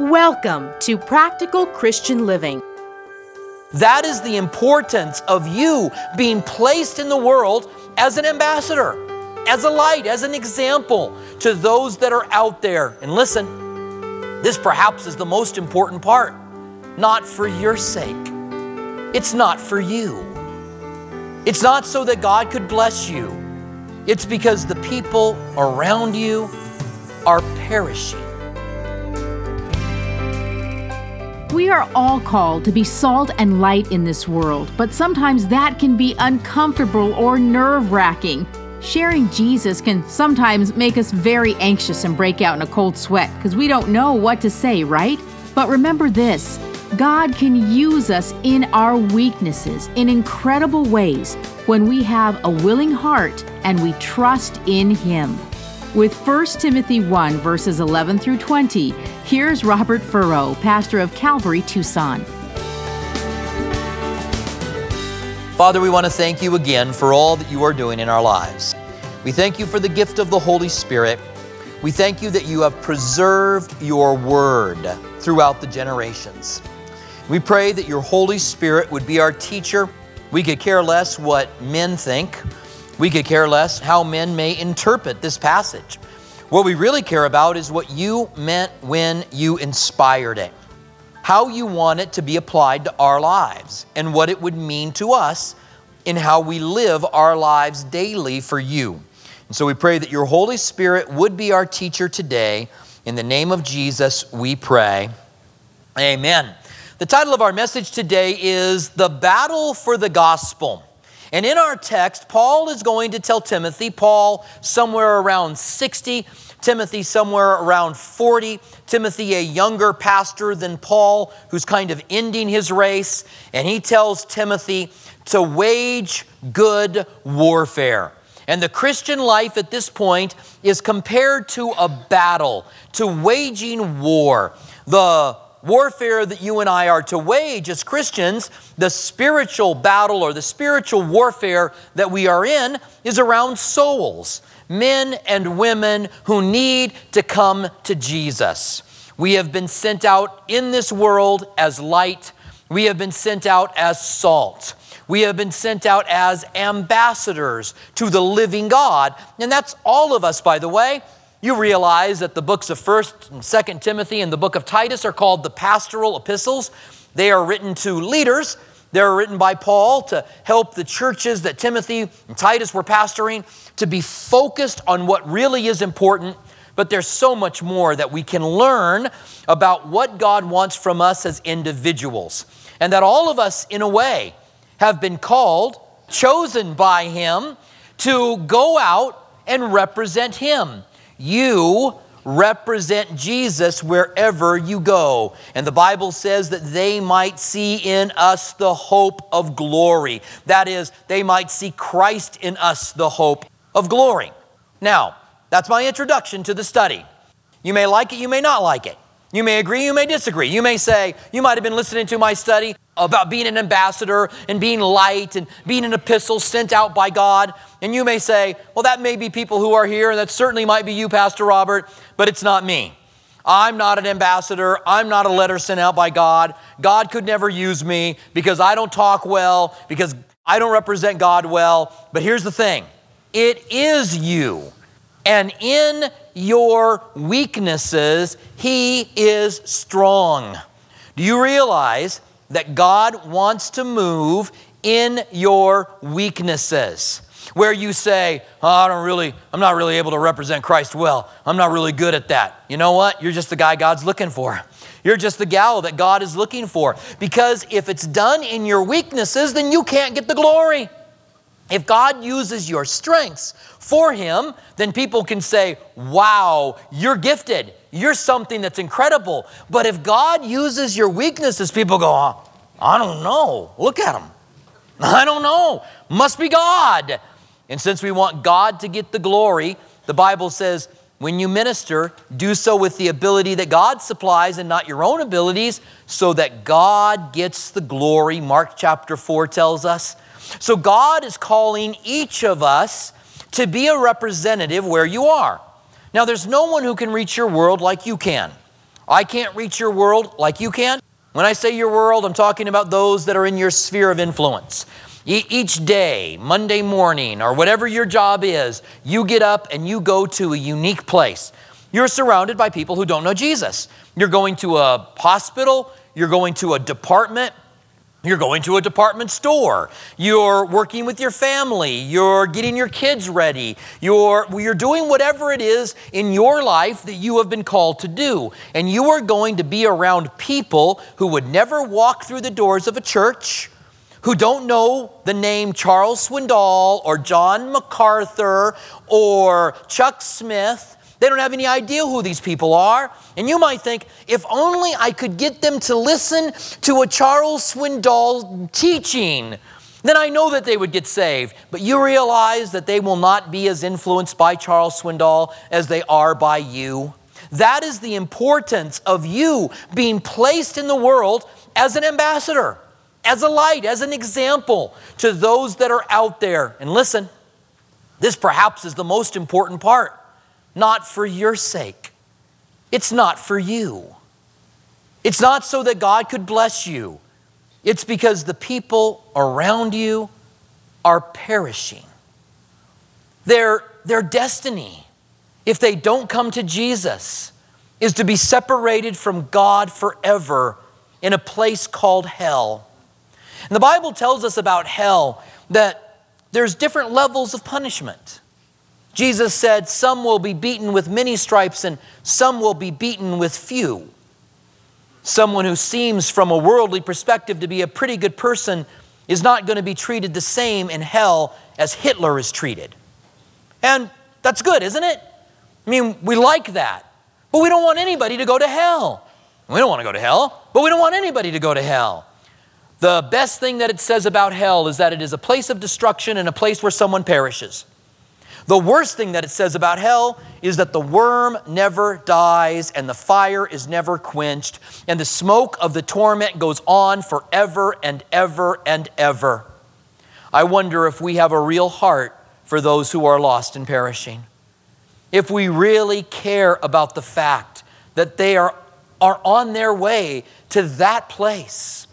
Welcome to Practical Christian Living. That is the importance of you being placed in the world as an ambassador, as a light, as an example to those that are out there. And listen, this perhaps is the most important part. Not for your sake, it's not for you. It's not so that God could bless you, it's because the people around you are perishing. We are all called to be salt and light in this world, but sometimes that can be uncomfortable or nerve wracking. Sharing Jesus can sometimes make us very anxious and break out in a cold sweat because we don't know what to say, right? But remember this God can use us in our weaknesses in incredible ways when we have a willing heart and we trust in Him. With 1 Timothy 1, verses 11 through 20, here's Robert Furrow, pastor of Calvary Tucson. Father, we want to thank you again for all that you are doing in our lives. We thank you for the gift of the Holy Spirit. We thank you that you have preserved your word throughout the generations. We pray that your Holy Spirit would be our teacher. We could care less what men think. We could care less how men may interpret this passage. What we really care about is what you meant when you inspired it, how you want it to be applied to our lives, and what it would mean to us in how we live our lives daily for you. And so we pray that your Holy Spirit would be our teacher today. In the name of Jesus, we pray. Amen. The title of our message today is The Battle for the Gospel. And in our text, Paul is going to tell Timothy, Paul somewhere around 60, Timothy somewhere around 40, Timothy a younger pastor than Paul, who's kind of ending his race, and he tells Timothy to wage good warfare. And the Christian life at this point is compared to a battle, to waging war. The warfare that you and I are to wage as Christians, the spiritual battle or the spiritual warfare that we are in is around souls, men and women who need to come to Jesus. We have been sent out in this world as light, we have been sent out as salt. We have been sent out as ambassadors to the living God. And that's all of us, by the way. You realize that the books of 1st and 2nd Timothy and the book of Titus are called the pastoral epistles. They are written to leaders. They're written by Paul to help the churches that Timothy and Titus were pastoring to be focused on what really is important. But there's so much more that we can learn about what God wants from us as individuals. And that all of us, in a way, have been called, chosen by Him to go out and represent Him. You represent Jesus wherever you go. And the Bible says that they might see in us the hope of glory. That is, they might see Christ in us, the hope of glory. Now, that's my introduction to the study. You may like it, you may not like it. You may agree, you may disagree. You may say, you might have been listening to my study about being an ambassador and being light and being an epistle sent out by God. And you may say, well, that may be people who are here, and that certainly might be you, Pastor Robert, but it's not me. I'm not an ambassador. I'm not a letter sent out by God. God could never use me because I don't talk well, because I don't represent God well. But here's the thing it is you. And in your weaknesses, He is strong. Do you realize that God wants to move in your weaknesses? Where you say, oh, I don't really, I'm not really able to represent Christ well. I'm not really good at that. You know what? You're just the guy God's looking for. You're just the gal that God is looking for. Because if it's done in your weaknesses, then you can't get the glory. If God uses your strengths for Him, then people can say, Wow, you're gifted. You're something that's incredible. But if God uses your weaknesses, people go, oh, I don't know. Look at him. I don't know. Must be God. And since we want God to get the glory, the Bible says, when you minister, do so with the ability that God supplies and not your own abilities, so that God gets the glory. Mark chapter 4 tells us. So God is calling each of us to be a representative where you are. Now, there's no one who can reach your world like you can. I can't reach your world like you can. When I say your world, I'm talking about those that are in your sphere of influence. Each day, Monday morning, or whatever your job is, you get up and you go to a unique place. You're surrounded by people who don't know Jesus. You're going to a hospital, you're going to a department, you're going to a department store. You're working with your family. You're getting your kids ready. You're, you're doing whatever it is in your life that you have been called to do. And you are going to be around people who would never walk through the doors of a church, who don't know the name Charles Swindoll or John MacArthur or Chuck Smith they don't have any idea who these people are. And you might think, if only I could get them to listen to a Charles Swindoll teaching, then I know that they would get saved. But you realize that they will not be as influenced by Charles Swindoll as they are by you. That is the importance of you being placed in the world as an ambassador, as a light, as an example to those that are out there. And listen, this perhaps is the most important part not for your sake. It's not for you. It's not so that God could bless you. It's because the people around you are perishing. Their, their destiny, if they don't come to Jesus, is to be separated from God forever in a place called hell. And the Bible tells us about hell that there's different levels of punishment. Jesus said, Some will be beaten with many stripes, and some will be beaten with few. Someone who seems, from a worldly perspective, to be a pretty good person is not going to be treated the same in hell as Hitler is treated. And that's good, isn't it? I mean, we like that. But we don't want anybody to go to hell. We don't want to go to hell, but we don't want anybody to go to hell. The best thing that it says about hell is that it is a place of destruction and a place where someone perishes. The worst thing that it says about hell is that the worm never dies and the fire is never quenched and the smoke of the torment goes on forever and ever and ever. I wonder if we have a real heart for those who are lost and perishing. If we really care about the fact that they are, are on their way to that place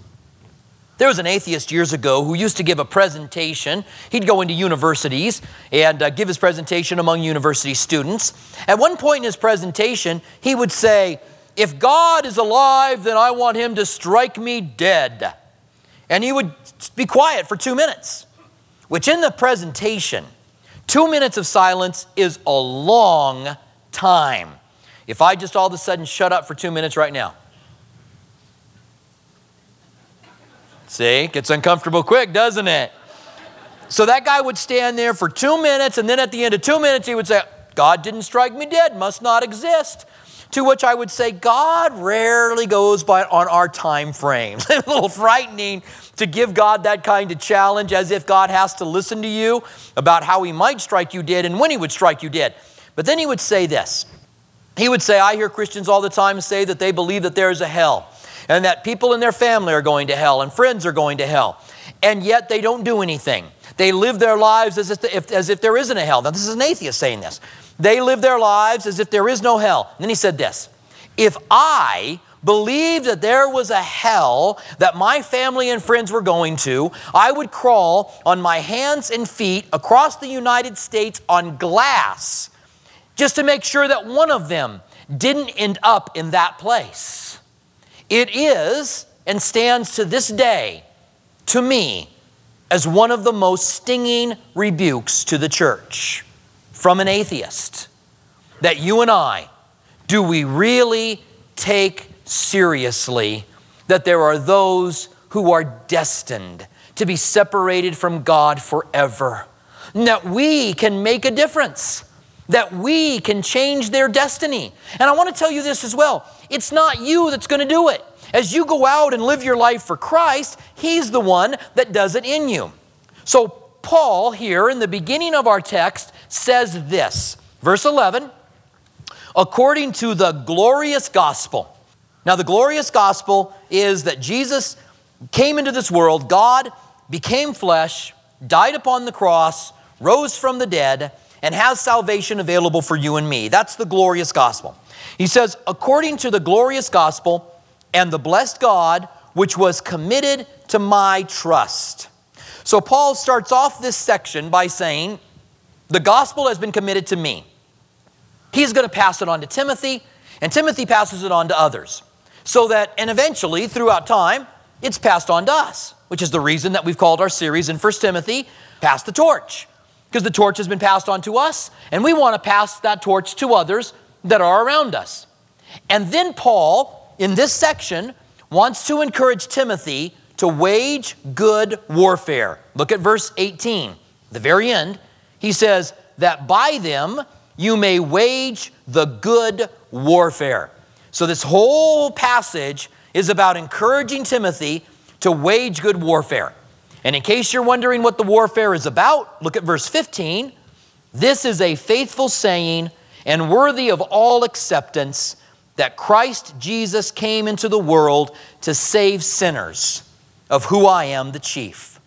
there was an atheist years ago who used to give a presentation. He'd go into universities and uh, give his presentation among university students. At one point in his presentation, he would say, If God is alive, then I want him to strike me dead. And he would be quiet for two minutes, which in the presentation, two minutes of silence is a long time. If I just all of a sudden shut up for two minutes right now, See, gets uncomfortable quick, doesn't it? So that guy would stand there for two minutes, and then at the end of two minutes, he would say, God didn't strike me dead, must not exist. To which I would say, God rarely goes by on our time frames. a little frightening to give God that kind of challenge as if God has to listen to you about how he might strike you dead and when he would strike you dead. But then he would say this. He would say, I hear Christians all the time say that they believe that there is a hell and that people in their family are going to hell and friends are going to hell. And yet they don't do anything. They live their lives as if, as if there isn't a hell. Now, this is an atheist saying this. They live their lives as if there is no hell. And then he said this If I believed that there was a hell that my family and friends were going to, I would crawl on my hands and feet across the United States on glass just to make sure that one of them didn't end up in that place. It is and stands to this day, to me, as one of the most stinging rebukes to the church from an atheist that you and I, do we really take seriously that there are those who are destined to be separated from God forever? And that we can make a difference, that we can change their destiny. And I want to tell you this as well it's not you that's going to do it. As you go out and live your life for Christ, He's the one that does it in you. So, Paul, here in the beginning of our text, says this verse 11 according to the glorious gospel. Now, the glorious gospel is that Jesus came into this world, God became flesh, died upon the cross, rose from the dead, and has salvation available for you and me. That's the glorious gospel. He says, according to the glorious gospel and the blessed God, which was committed to my trust. So Paul starts off this section by saying, The gospel has been committed to me. He's going to pass it on to Timothy, and Timothy passes it on to others. So that, and eventually, throughout time, it's passed on to us, which is the reason that we've called our series in 1 Timothy, Pass the Torch. Because the torch has been passed on to us, and we want to pass that torch to others that are around us. And then Paul, in this section, wants to encourage Timothy to wage good warfare. Look at verse 18, the very end. He says, That by them you may wage the good warfare. So, this whole passage is about encouraging Timothy to wage good warfare. And in case you're wondering what the warfare is about, look at verse 15. This is a faithful saying and worthy of all acceptance that Christ Jesus came into the world to save sinners, of who I am the chief.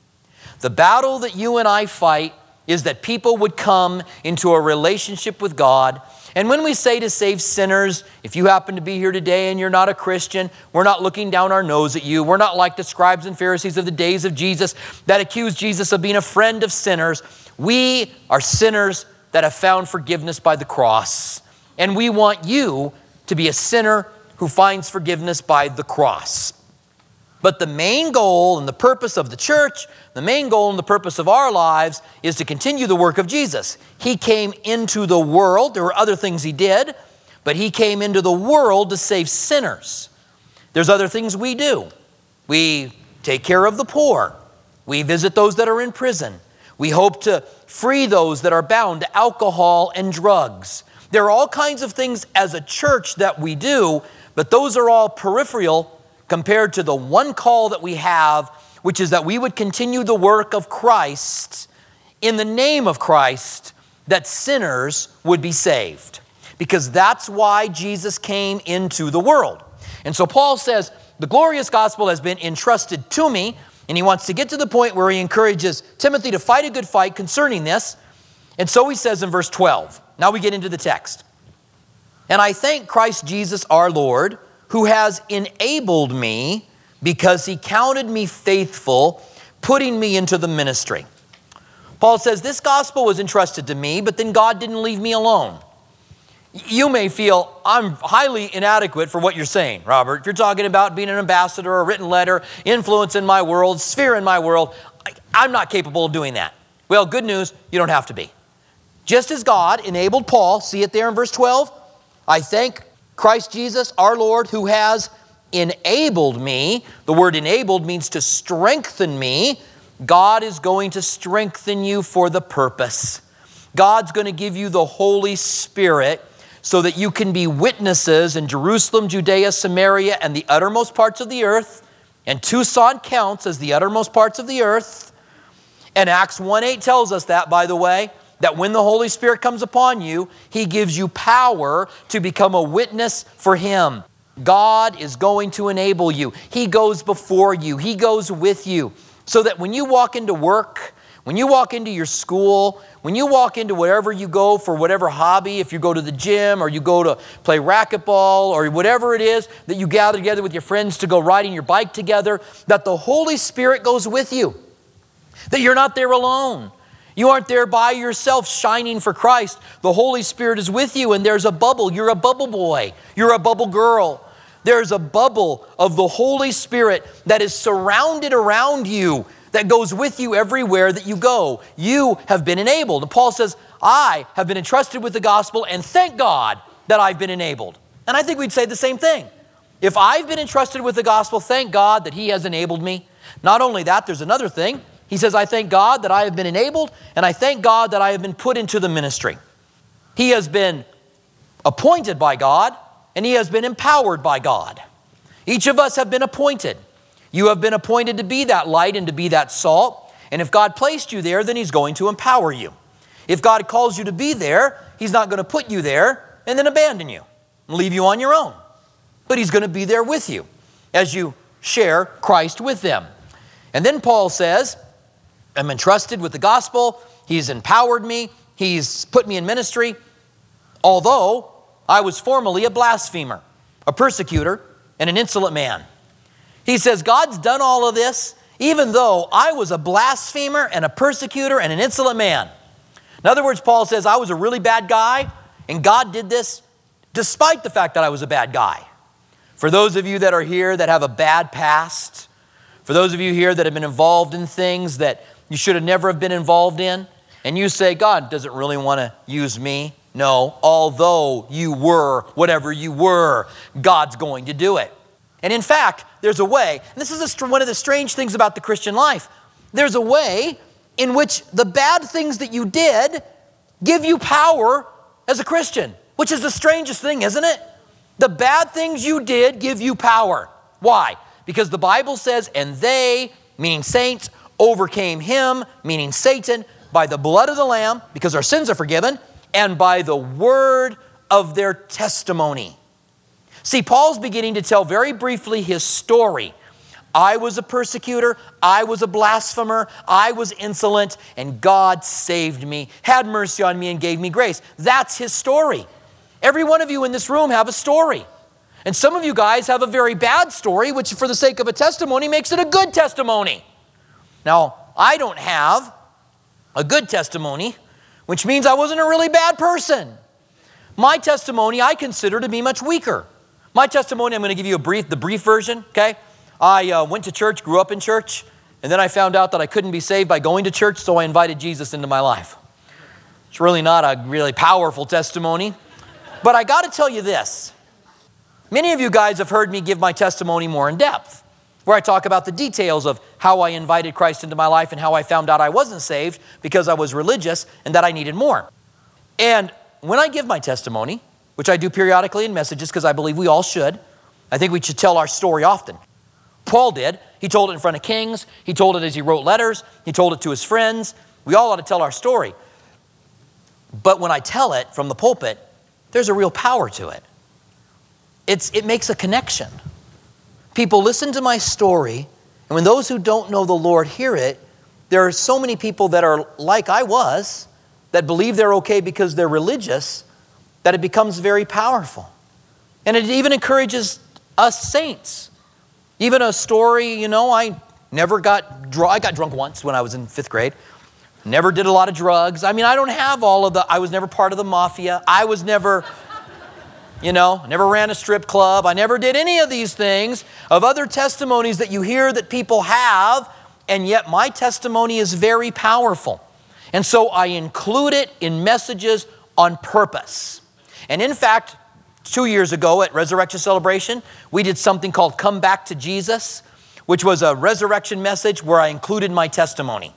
The battle that you and I fight is that people would come into a relationship with God. And when we say to save sinners, if you happen to be here today and you're not a Christian, we're not looking down our nose at you. We're not like the scribes and Pharisees of the days of Jesus that accused Jesus of being a friend of sinners. We are sinners that have found forgiveness by the cross. And we want you to be a sinner who finds forgiveness by the cross. But the main goal and the purpose of the church, the main goal and the purpose of our lives is to continue the work of Jesus. He came into the world. There were other things he did, but he came into the world to save sinners. There's other things we do. We take care of the poor. We visit those that are in prison. We hope to free those that are bound to alcohol and drugs. There are all kinds of things as a church that we do, but those are all peripheral compared to the one call that we have, which is that we would continue the work of Christ in the name of Christ, that sinners would be saved. Because that's why Jesus came into the world. And so Paul says, The glorious gospel has been entrusted to me, and he wants to get to the point where he encourages Timothy to fight a good fight concerning this. And so he says in verse 12, now we get into the text. And I thank Christ Jesus our Lord, who has enabled me because he counted me faithful, putting me into the ministry. Paul says, This gospel was entrusted to me, but then God didn't leave me alone. You may feel I'm highly inadequate for what you're saying, Robert. If you're talking about being an ambassador, a written letter, influence in my world, sphere in my world, I'm not capable of doing that. Well, good news, you don't have to be. Just as God enabled Paul, see it there in verse 12? I thank Christ Jesus, our Lord, who has enabled me. The word enabled means to strengthen me. God is going to strengthen you for the purpose. God's going to give you the Holy Spirit so that you can be witnesses in Jerusalem, Judea, Samaria, and the uttermost parts of the earth. And Tucson counts as the uttermost parts of the earth. And Acts 1 8 tells us that, by the way that when the Holy Spirit comes upon you, He gives you power to become a witness for Him. God is going to enable you. He goes before you, He goes with you. So that when you walk into work, when you walk into your school, when you walk into wherever you go for whatever hobby, if you go to the gym or you go to play racquetball or whatever it is that you gather together with your friends to go riding your bike together, that the Holy Spirit goes with you. That you're not there alone. You aren't there by yourself shining for Christ. The Holy Spirit is with you, and there's a bubble. You're a bubble boy, you're a bubble girl. There's a bubble of the Holy Spirit that is surrounded around you, that goes with you everywhere that you go. You have been enabled. Paul says, I have been entrusted with the gospel, and thank God that I've been enabled. And I think we'd say the same thing. If I've been entrusted with the gospel, thank God that He has enabled me. Not only that, there's another thing. He says, I thank God that I have been enabled, and I thank God that I have been put into the ministry. He has been appointed by God, and he has been empowered by God. Each of us have been appointed. You have been appointed to be that light and to be that salt. And if God placed you there, then he's going to empower you. If God calls you to be there, he's not going to put you there and then abandon you and leave you on your own. But he's going to be there with you as you share Christ with them. And then Paul says, am entrusted with the gospel. He's empowered me. He's put me in ministry. Although I was formerly a blasphemer, a persecutor, and an insolent man. He says, God's done all of this even though I was a blasphemer and a persecutor and an insolent man. In other words, Paul says, I was a really bad guy, and God did this despite the fact that I was a bad guy. For those of you that are here that have a bad past, for those of you here that have been involved in things that you should have never have been involved in, and you say, God doesn't really want to use me. No, although you were whatever you were, God's going to do it. And in fact, there's a way, and this is a, one of the strange things about the Christian life. There's a way in which the bad things that you did give you power as a Christian, which is the strangest thing, isn't it? The bad things you did give you power. Why? Because the Bible says, and they, meaning saints, overcame him, meaning Satan, by the blood of the Lamb, because our sins are forgiven, and by the word of their testimony. See, Paul's beginning to tell very briefly his story. I was a persecutor, I was a blasphemer, I was insolent, and God saved me, had mercy on me, and gave me grace. That's his story. Every one of you in this room have a story. And some of you guys have a very bad story, which, for the sake of a testimony, makes it a good testimony. Now, I don't have a good testimony, which means I wasn't a really bad person. My testimony I consider to be much weaker. My testimony, I'm going to give you a brief, the brief version, okay? I uh, went to church, grew up in church, and then I found out that I couldn't be saved by going to church, so I invited Jesus into my life. It's really not a really powerful testimony, but I got to tell you this. Many of you guys have heard me give my testimony more in depth, where I talk about the details of how I invited Christ into my life and how I found out I wasn't saved because I was religious and that I needed more. And when I give my testimony, which I do periodically in messages because I believe we all should. I think we should tell our story often. Paul did. He told it in front of kings, he told it as he wrote letters, he told it to his friends. We all ought to tell our story. But when I tell it from the pulpit, there's a real power to it. It's, it makes a connection. People listen to my story, and when those who don't know the Lord hear it, there are so many people that are like I was, that believe they're okay because they're religious, that it becomes very powerful. And it even encourages us saints. Even a story, you know, I never got drunk. I got drunk once when I was in fifth grade. Never did a lot of drugs. I mean, I don't have all of the, I was never part of the mafia. I was never, you know, I never ran a strip club. I never did any of these things of other testimonies that you hear that people have, and yet my testimony is very powerful. And so I include it in messages on purpose. And in fact, two years ago at Resurrection Celebration, we did something called Come Back to Jesus, which was a resurrection message where I included my testimony.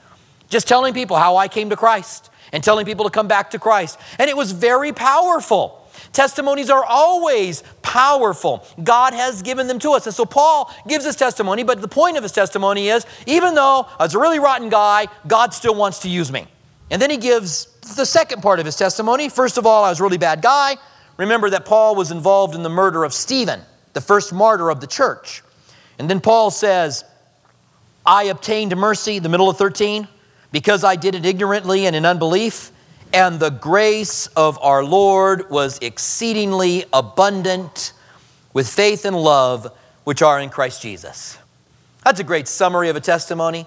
Just telling people how I came to Christ and telling people to come back to Christ. And it was very powerful. Testimonies are always powerful. God has given them to us. And so Paul gives his testimony, but the point of his testimony is even though I was a really rotten guy, God still wants to use me. And then he gives the second part of his testimony. First of all, I was a really bad guy. Remember that Paul was involved in the murder of Stephen, the first martyr of the church. And then Paul says, I obtained mercy, the middle of 13, because I did it ignorantly and in unbelief, and the grace of our Lord was exceedingly abundant with faith and love which are in Christ Jesus. That's a great summary of a testimony.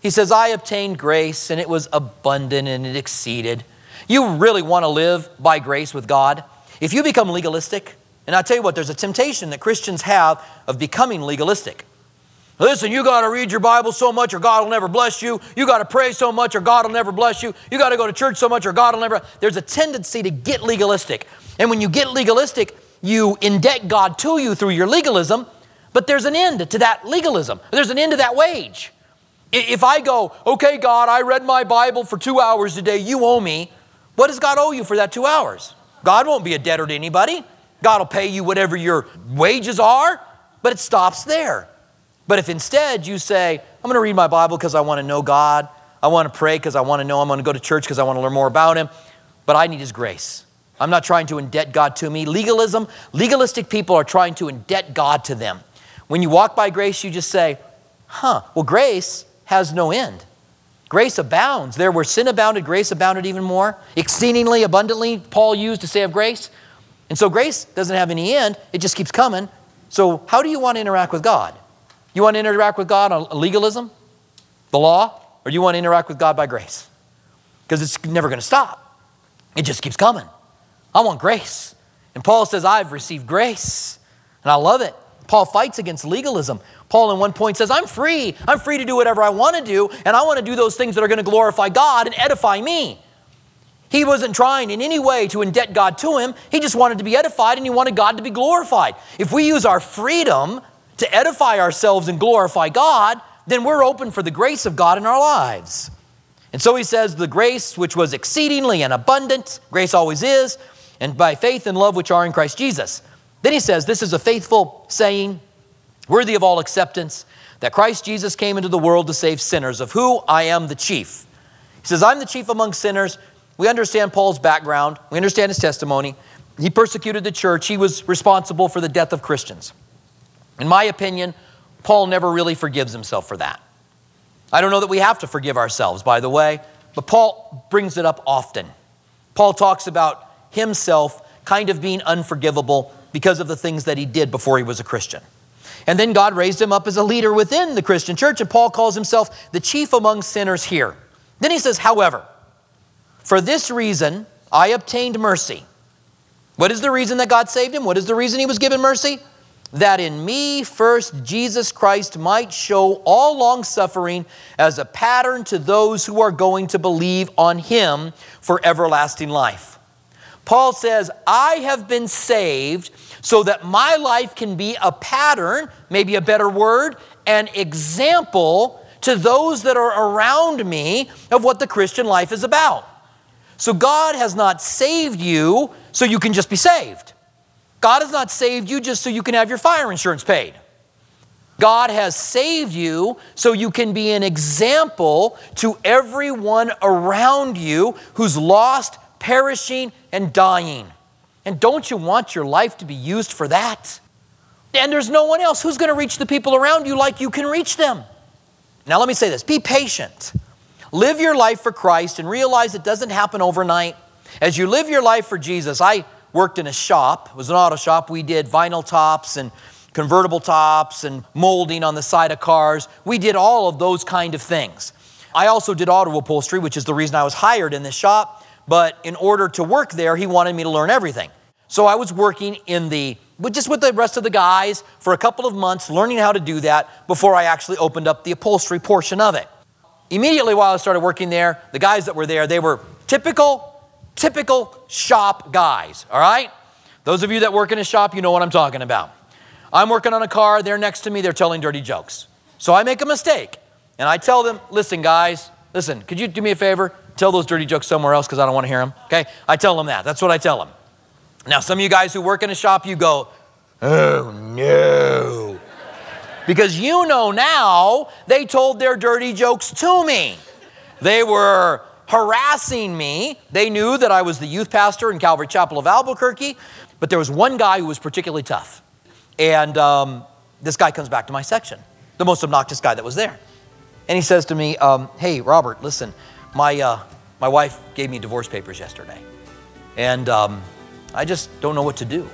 He says, I obtained grace and it was abundant and it exceeded. You really want to live by grace with God? If you become legalistic, and I tell you what, there's a temptation that Christians have of becoming legalistic. Listen, you got to read your Bible so much or God will never bless you. You got to pray so much or God will never bless you. You got to go to church so much or God will never. There's a tendency to get legalistic. And when you get legalistic, you indebt God to you through your legalism, but there's an end to that legalism. There's an end to that wage. If I go, okay, God, I read my Bible for two hours today, you owe me, what does God owe you for that two hours? God won't be a debtor to anybody. God will pay you whatever your wages are, but it stops there. But if instead you say, I'm going to read my Bible because I want to know God, I want to pray because I want to know, I'm going to go to church because I want to learn more about Him, but I need His grace. I'm not trying to indebt God to me. Legalism, legalistic people are trying to indebt God to them. When you walk by grace, you just say, huh, well, grace has no end. Grace abounds. There where sin abounded, grace abounded even more. Exceedingly abundantly, Paul used to say of grace. And so grace doesn't have any end, it just keeps coming. So, how do you want to interact with God? You want to interact with God on legalism, the law, or you want to interact with God by grace? Because it's never going to stop, it just keeps coming. I want grace. And Paul says, I've received grace. And I love it. Paul fights against legalism. Paul, in one point, says, I'm free. I'm free to do whatever I want to do, and I want to do those things that are going to glorify God and edify me. He wasn't trying in any way to indebt God to him. He just wanted to be edified and he wanted God to be glorified. If we use our freedom to edify ourselves and glorify God, then we're open for the grace of God in our lives. And so he says, The grace which was exceedingly and abundant, grace always is, and by faith and love which are in Christ Jesus. Then he says, This is a faithful saying, worthy of all acceptance, that Christ Jesus came into the world to save sinners, of who I am the chief. He says, I'm the chief among sinners. We understand Paul's background, we understand his testimony. He persecuted the church, he was responsible for the death of Christians. In my opinion, Paul never really forgives himself for that. I don't know that we have to forgive ourselves, by the way, but Paul brings it up often. Paul talks about himself kind of being unforgivable because of the things that he did before he was a Christian. And then God raised him up as a leader within the Christian church, and Paul calls himself the chief among sinners here. Then he says, however, for this reason I obtained mercy. What is the reason that God saved him? What is the reason he was given mercy? That in me first Jesus Christ might show all long suffering as a pattern to those who are going to believe on him for everlasting life. Paul says, I have been saved so that my life can be a pattern, maybe a better word, an example to those that are around me of what the Christian life is about. So God has not saved you so you can just be saved. God has not saved you just so you can have your fire insurance paid. God has saved you so you can be an example to everyone around you who's lost, perishing, and dying. And don't you want your life to be used for that? And there's no one else who's going to reach the people around you like you can reach them. Now, let me say this be patient. Live your life for Christ and realize it doesn't happen overnight. As you live your life for Jesus, I worked in a shop, it was an auto shop. We did vinyl tops and convertible tops and molding on the side of cars. We did all of those kind of things. I also did auto upholstery, which is the reason I was hired in this shop. But in order to work there, he wanted me to learn everything. So I was working in the just with the rest of the guys for a couple of months, learning how to do that before I actually opened up the upholstery portion of it. Immediately while I started working there, the guys that were there, they were typical, typical shop guys, all right? Those of you that work in a shop, you know what I'm talking about. I'm working on a car, they're next to me, they're telling dirty jokes. So I make a mistake and I tell them, listen, guys, listen, could you do me a favor? Tell those dirty jokes somewhere else because I don't want to hear them. Okay? I tell them that. That's what I tell them. Now, some of you guys who work in a shop, you go, oh no. Because you know now they told their dirty jokes to me. They were harassing me. They knew that I was the youth pastor in Calvary Chapel of Albuquerque, but there was one guy who was particularly tough. And um, this guy comes back to my section, the most obnoxious guy that was there. And he says to me, um, Hey, Robert, listen, my, uh, my wife gave me divorce papers yesterday, and um, I just don't know what to do.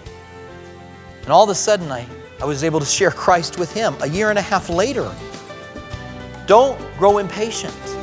And all of a sudden, I, I was able to share Christ with him a year and a half later. Don't grow impatient.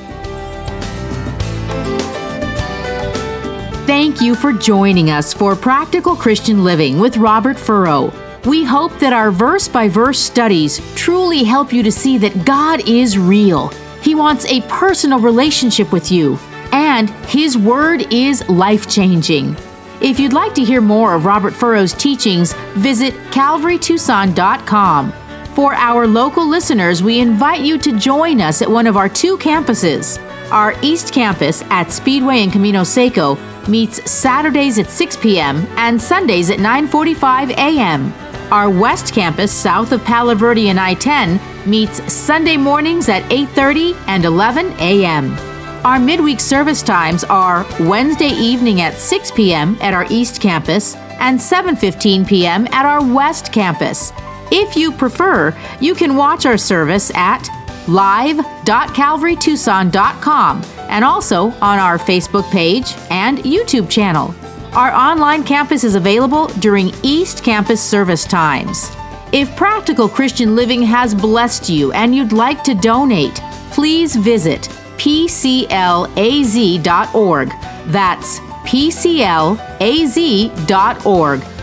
Thank you for joining us for Practical Christian Living with Robert Furrow. We hope that our verse by verse studies truly help you to see that God is real he wants a personal relationship with you, and His Word is life changing. If you'd like to hear more of Robert Furrow's teachings, visit calvarytucson.com. For our local listeners, we invite you to join us at one of our two campuses. Our East Campus at Speedway and Camino Seco meets Saturdays at 6 p.m. and Sundays at 9:45 a.m. Our West Campus south of Palo Verde and I-10 meets Sunday mornings at 8:30 and 11 a.m. Our midweek service times are Wednesday evening at 6 p.m. at our East Campus and 7:15 p.m. at our West Campus. If you prefer, you can watch our service at live.calvarytucson.com and also on our Facebook page and YouTube channel. Our online campus is available during East Campus service times. If Practical Christian Living has blessed you and you'd like to donate, please visit pclaz.org. That's pclaz.org,